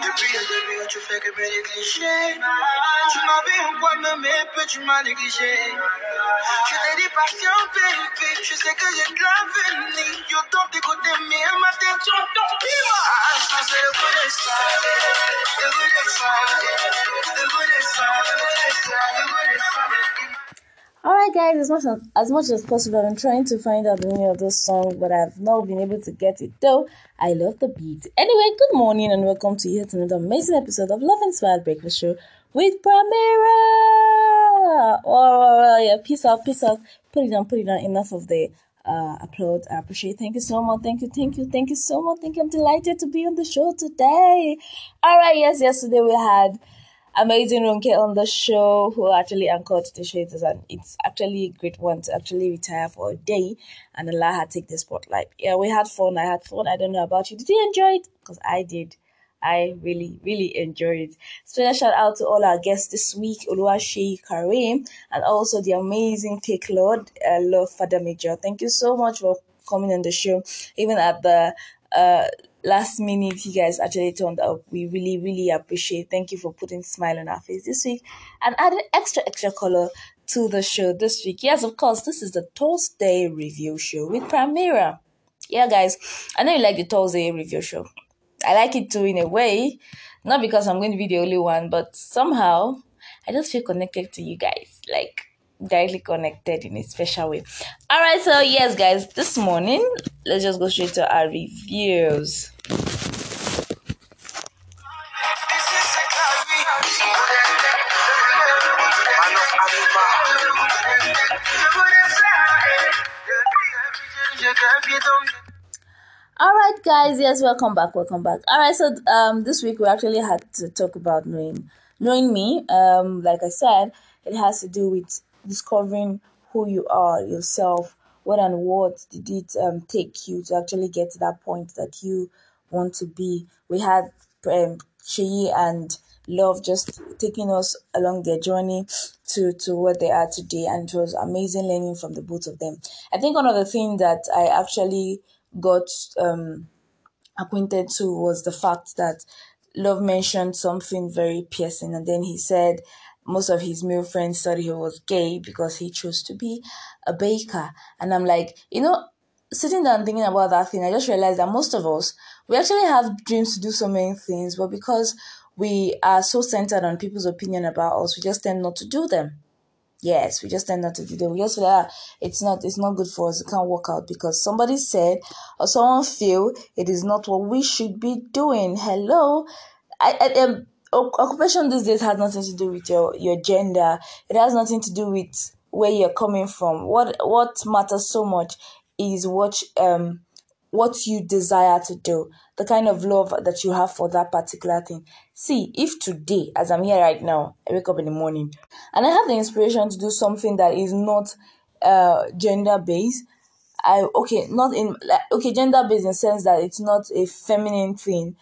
Depuis le début, tu fais que me négliger. Tu m'avais en quoi me mais tu m'as négligé. Je t'ai dit patient, baby. Je sais que j'ai de l'avenir. Yo, d'écouter, mais ma tête, tu Ah, ça, c'est le Alright guys, as much as, as much as possible, I've been trying to find out the meaning of this song, but I've not been able to get it though. I love the beat. Anyway, good morning and welcome to yet another amazing episode of Love Inspired Breakfast Show with Pramira. Oh, yeah, peace out, peace out. Put it down, put it down. Enough of the uh, applaud. I appreciate. Thank you so much. Thank you, thank you, thank you so much. Thank you. I'm delighted to be on the show today. All right, yes, yesterday we had amazing Ronke on the show who actually anchored the show. and it's actually a great one to actually retire for a day and allow her take the spotlight. Yeah, we had fun. I had fun. I don't know about you. Did you enjoy it? Because I did. I really, really enjoyed it. Special shout out to all our guests this week, Oluwashi Karim, and also the amazing Take Lord, uh, Love Father Major. Thank you so much for coming on the show, even at the uh, last minute you guys actually turned up. We really, really appreciate. Thank you for putting smile on our face this week and adding extra, extra color to the show this week. Yes, of course, this is the Thursday review show with Pramira. Yeah, guys, I know you like the Thursday review show. I like it too in a way, not because I'm going to be the only one, but somehow I just feel connected to you guys. Like directly connected in a special way. All right, so yes, guys, this morning let's just go straight to our reviews. All right, guys. Yes, welcome back. Welcome back. All right. So, um, this week we actually had to talk about knowing, knowing me. Um, like I said, it has to do with discovering who you are yourself. What and what did it um, take you to actually get to that point that you want to be? We had um, and Love just taking us along their journey to, to what they are today, and it was amazing learning from the both of them. I think one of the things that I actually got um, acquainted to was the fact that Love mentioned something very piercing, and then he said most of his male friends thought he was gay because he chose to be a baker. And I'm like, you know, sitting down thinking about that thing, I just realized that most of us, we actually have dreams to do so many things, but because we are so centered on people's opinion about us, we just tend not to do them. Yes, we just tend not to do them. We just feel like ah, it's not it's not good for us. It can't work out because somebody said or someone feel it is not what we should be doing. Hello, I, I um, occupation these days has nothing to do with your your gender. It has nothing to do with where you're coming from. What what matters so much is what um what you desire to do, the kind of love that you have for that particular thing. See, if today, as I'm here right now, I wake up in the morning and I have the inspiration to do something that is not uh gender based, I okay, not in like okay, gender based in the sense that it's not a feminine thing.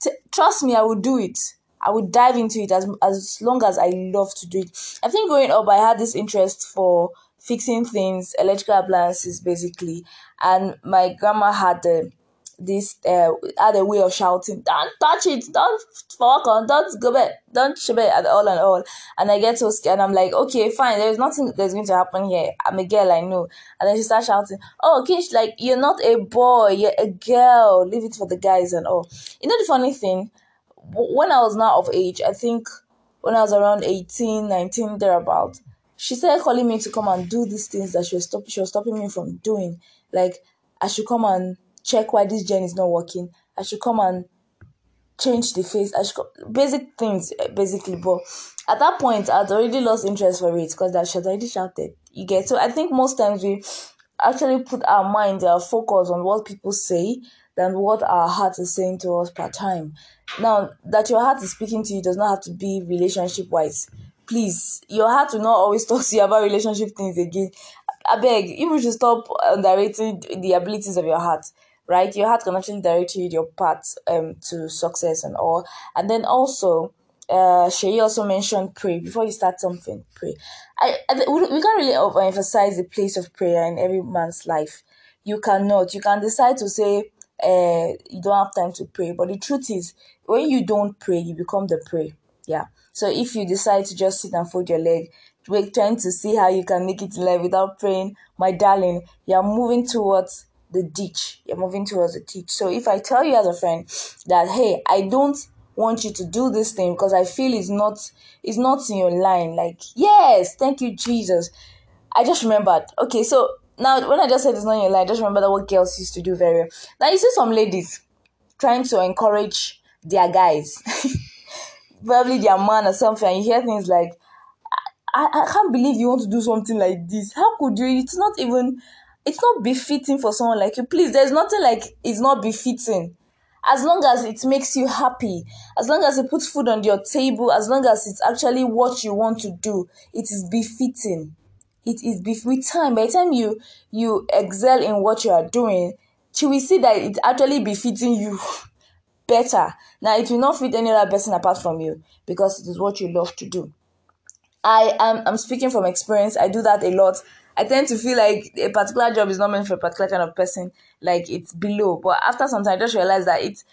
T- trust me, I will do it I would dive into it as as long as I love to do it. I think growing up, I had this interest for fixing things, electrical appliances, basically, and my grandma had the this uh, had a way of shouting, "Don't touch it! Don't fuck on! Don't go back! Don't shove it at all and all!" And I get so scared. I'm like, "Okay, fine. There's nothing that's going to happen here. I'm a girl, I know." And then she starts shouting, "Oh, Kish, like you're not a boy. You're a girl. Leave it for the guys and all." You know the funny thing when I was now of age, I think when I was around 18, 19, thereabout, she started calling me to come and do these things that she was, stop- she was stopping me from doing. Like, I should come and check why this gen is not working. I should come and change the face. I should co- basic things, eh, basically. But at that point, I'd already lost interest for it because that she had already shouted. You get so I think most times we actually put our mind, our focus on what people say than what our heart is saying to us per time. Now, that your heart is speaking to you does not have to be relationship wise. Please, your heart will not always talk to you about relationship things again. I beg, you should stop underrating the abilities of your heart, right? Your heart can actually direct you your path um, to success and all. And then also, uh, Shay also mentioned pray before you start something. Pray. I, I we can't really overemphasize the place of prayer in every man's life. You cannot. You can decide to say uh, you don't have time to pray. But the truth is, when you don't pray, you become the prey. Yeah. So if you decide to just sit and fold your leg, wait, trying to see how you can make it in life without praying, my darling, you're moving towards the ditch. You're moving towards the ditch. So if I tell you as a friend that hey, I don't want you to do this thing because I feel it's not it's not in your line. Like, yes, thank you, Jesus. I just remembered. Okay, so now when I just said it's not your line, I just remember that what girls used to do very well. Now you see some ladies trying to encourage their guys, probably their man or something, and you hear things like, I, I can't believe you want to do something like this. How could you? It's not even it's not befitting for someone like you. Please, there's nothing like it's not befitting. As long as it makes you happy, as long as it puts food on your table, as long as it's actually what you want to do, it is befitting. It is with time. By the time you you excel in what you are doing, you will see that it's actually befitting you better. Now it will not fit any other person apart from you because it is what you love to do. I am I'm speaking from experience. I do that a lot. I tend to feel like a particular job is not meant for a particular kind of person, like it's below. But after some time, I just realized that it's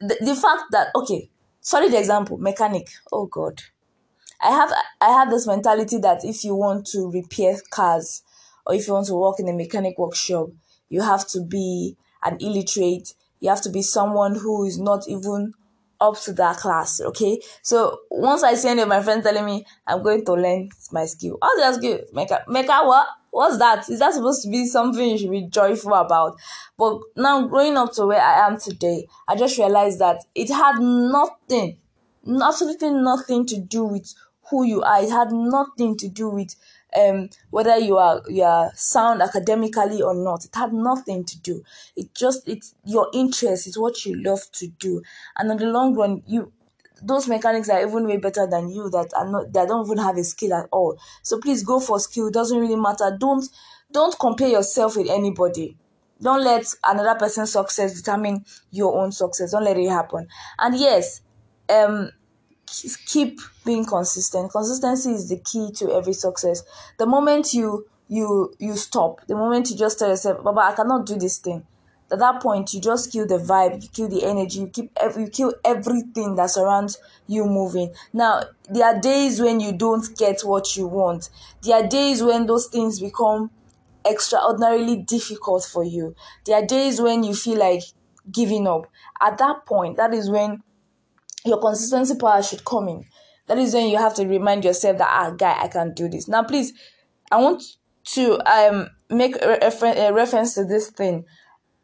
the, the fact that okay, solid example, mechanic. Oh God, I have I have this mentality that if you want to repair cars or if you want to work in a mechanic workshop, you have to be an illiterate. You have to be someone who is not even up to that class. Okay. So once I see any of my friends telling me I'm going to learn my skill, I'll just give Mecca Mecca what? What's that? Is that supposed to be something you should be joyful about? But now growing up to where I am today, I just realized that it had nothing, absolutely nothing to do with who you are. It had nothing to do with um, whether you are you are sound academically or not. It had nothing to do. It just it's your interest. It's what you love to do, and in the long run, you those mechanics are even way better than you that are not that don't even have a skill at all. So please go for skill. It doesn't really matter. Don't don't compare yourself with anybody. Don't let another person's success determine your own success. Don't let it happen. And yes, um, keep being consistent. Consistency is the key to every success. The moment you you you stop the moment you just tell yourself baba i cannot do this thing at that point you just kill the vibe you kill the energy you keep you kill everything that surrounds you moving. Now there are days when you don't get what you want. There are days when those things become extraordinarily difficult for you. There are days when you feel like giving up. At that point that is when your consistency power should come in. That is when you have to remind yourself that ah, guy, I can do this. Now, please, I want to um make a, refer- a reference to this thing.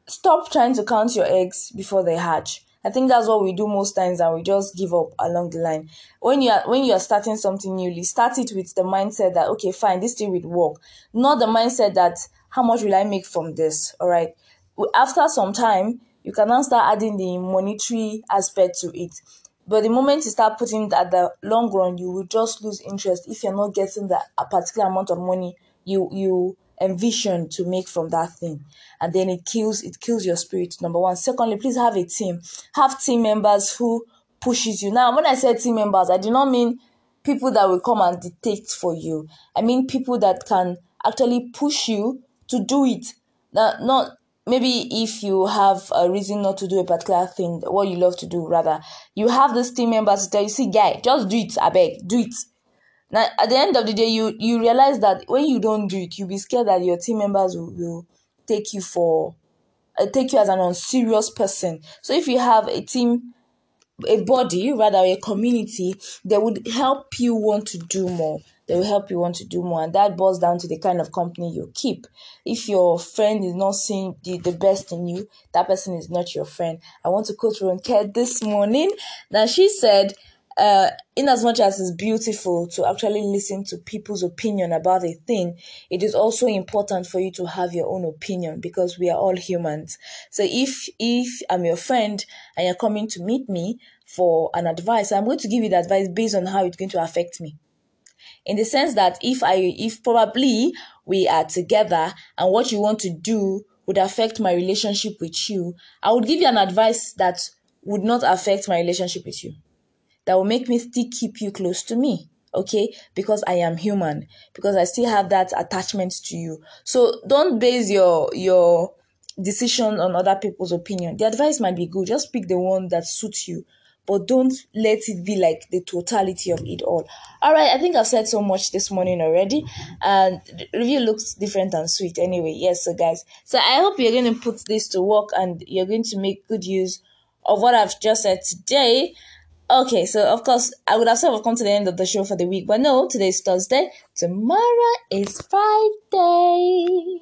Stop trying to count your eggs before they hatch. I think that's what we do most times, and we just give up along the line. When you are when you are starting something newly, start it with the mindset that okay, fine, this thing will work. Not the mindset that how much will I make from this? All right. After some time, you can now start adding the monetary aspect to it. But the moment you start putting it at the long run, you will just lose interest if you're not getting that a particular amount of money you you envision to make from that thing. And then it kills it kills your spirit, number one. Secondly, please have a team. Have team members who pushes you. Now, when I say team members, I do not mean people that will come and dictate for you. I mean people that can actually push you to do it. Now, not maybe if you have a reason not to do a particular thing, what you love to do, rather, you have this team members to tell you, see, guy, just do it, I beg, do it. Now, at the end of the day, you you realize that when you don't do it, you'll be scared that your team members will, will take you for, uh, take you as an unserious person. So if you have a team a body, rather a community, they would help you want to do more. They will help you want to do more, and that boils down to the kind of company you keep. If your friend is not seeing the, the best in you, that person is not your friend. I want to quote Ron Ronke this morning. Now she said, uh, in as much as it's beautiful to actually listen to people's opinion about a thing, it is also important for you to have your own opinion because we are all humans. So if if I'm your friend and you're coming to meet me for an advice, I'm going to give you the advice based on how it's going to affect me. In the sense that if I if probably we are together and what you want to do would affect my relationship with you, I would give you an advice that would not affect my relationship with you. That will make me still keep you close to me okay? Because i am human. Because i still have that attachment to you. So don't base your your decision on other people's opinion. The advice might be good. Just pick the one that suits you, but don't let it be like the totality of it all. All right, I think I've said so much this morning already, and the review looks different and sweet anyway. Yes, so guys, so I hope you're going to put this to work and you're going to make good use of what I've just said today. Okay, so of course, I would have said we've come to the end of the show for the week, but no, today's Thursday. Tomorrow is Friday.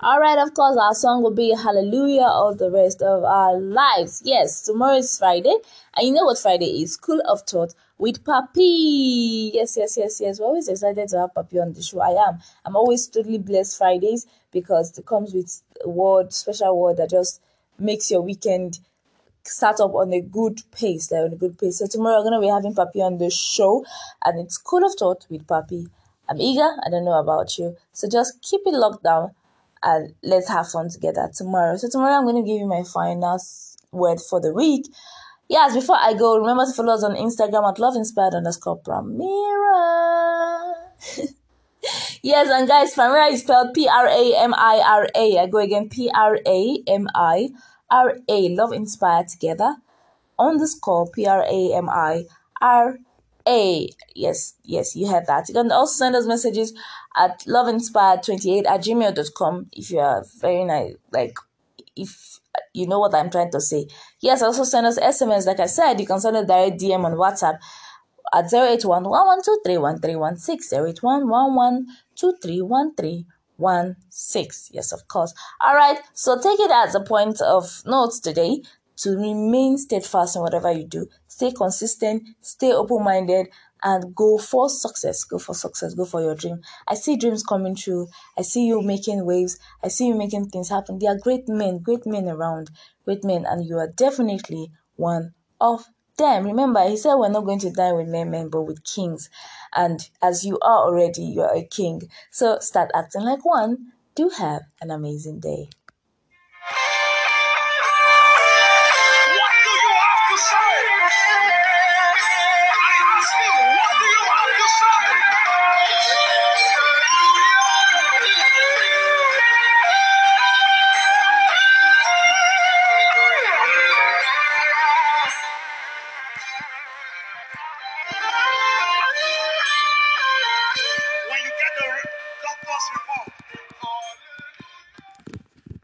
All right, of course, our song will be Hallelujah all the rest of our lives. Yes, tomorrow is Friday, and you know what Friday is? School of Thought with Papi. Yes, yes, yes, yes. We're always excited to have Papi on the show. I am. I'm always totally blessed Fridays because it comes with a word, special word that just makes your weekend start up on a good pace, like on a good pace. So tomorrow we're gonna be having Papi on the show, and it's School of Thought with Papi. I'm eager. I don't know about you, so just keep it locked down and let's have fun together tomorrow. So tomorrow I'm going to give you my final word for the week. Yes, before I go, remember to follow us on Instagram at love inspired underscore Pramira. yes, and guys, Pramira is spelled P R A M I go again, P R A M I R A. Love inspired together. Underscore P A. Yes, yes, you heard that. You can also send us messages at loveinspired28 at gmail.com if you are very nice, like, if you know what I'm trying to say. Yes, also send us SMS. Like I said, you can send a direct DM on WhatsApp at 081 Yes, of course. All right. So take it as a point of notes today to remain steadfast in whatever you do. Stay consistent, stay open minded, and go for success. Go for success. Go for your dream. I see dreams coming true. I see you making waves. I see you making things happen. There are great men, great men around, great men, and you are definitely one of them. Remember, he said we're not going to die with men, men, but with kings. And as you are already, you are a king. So start acting like one. Do have an amazing day.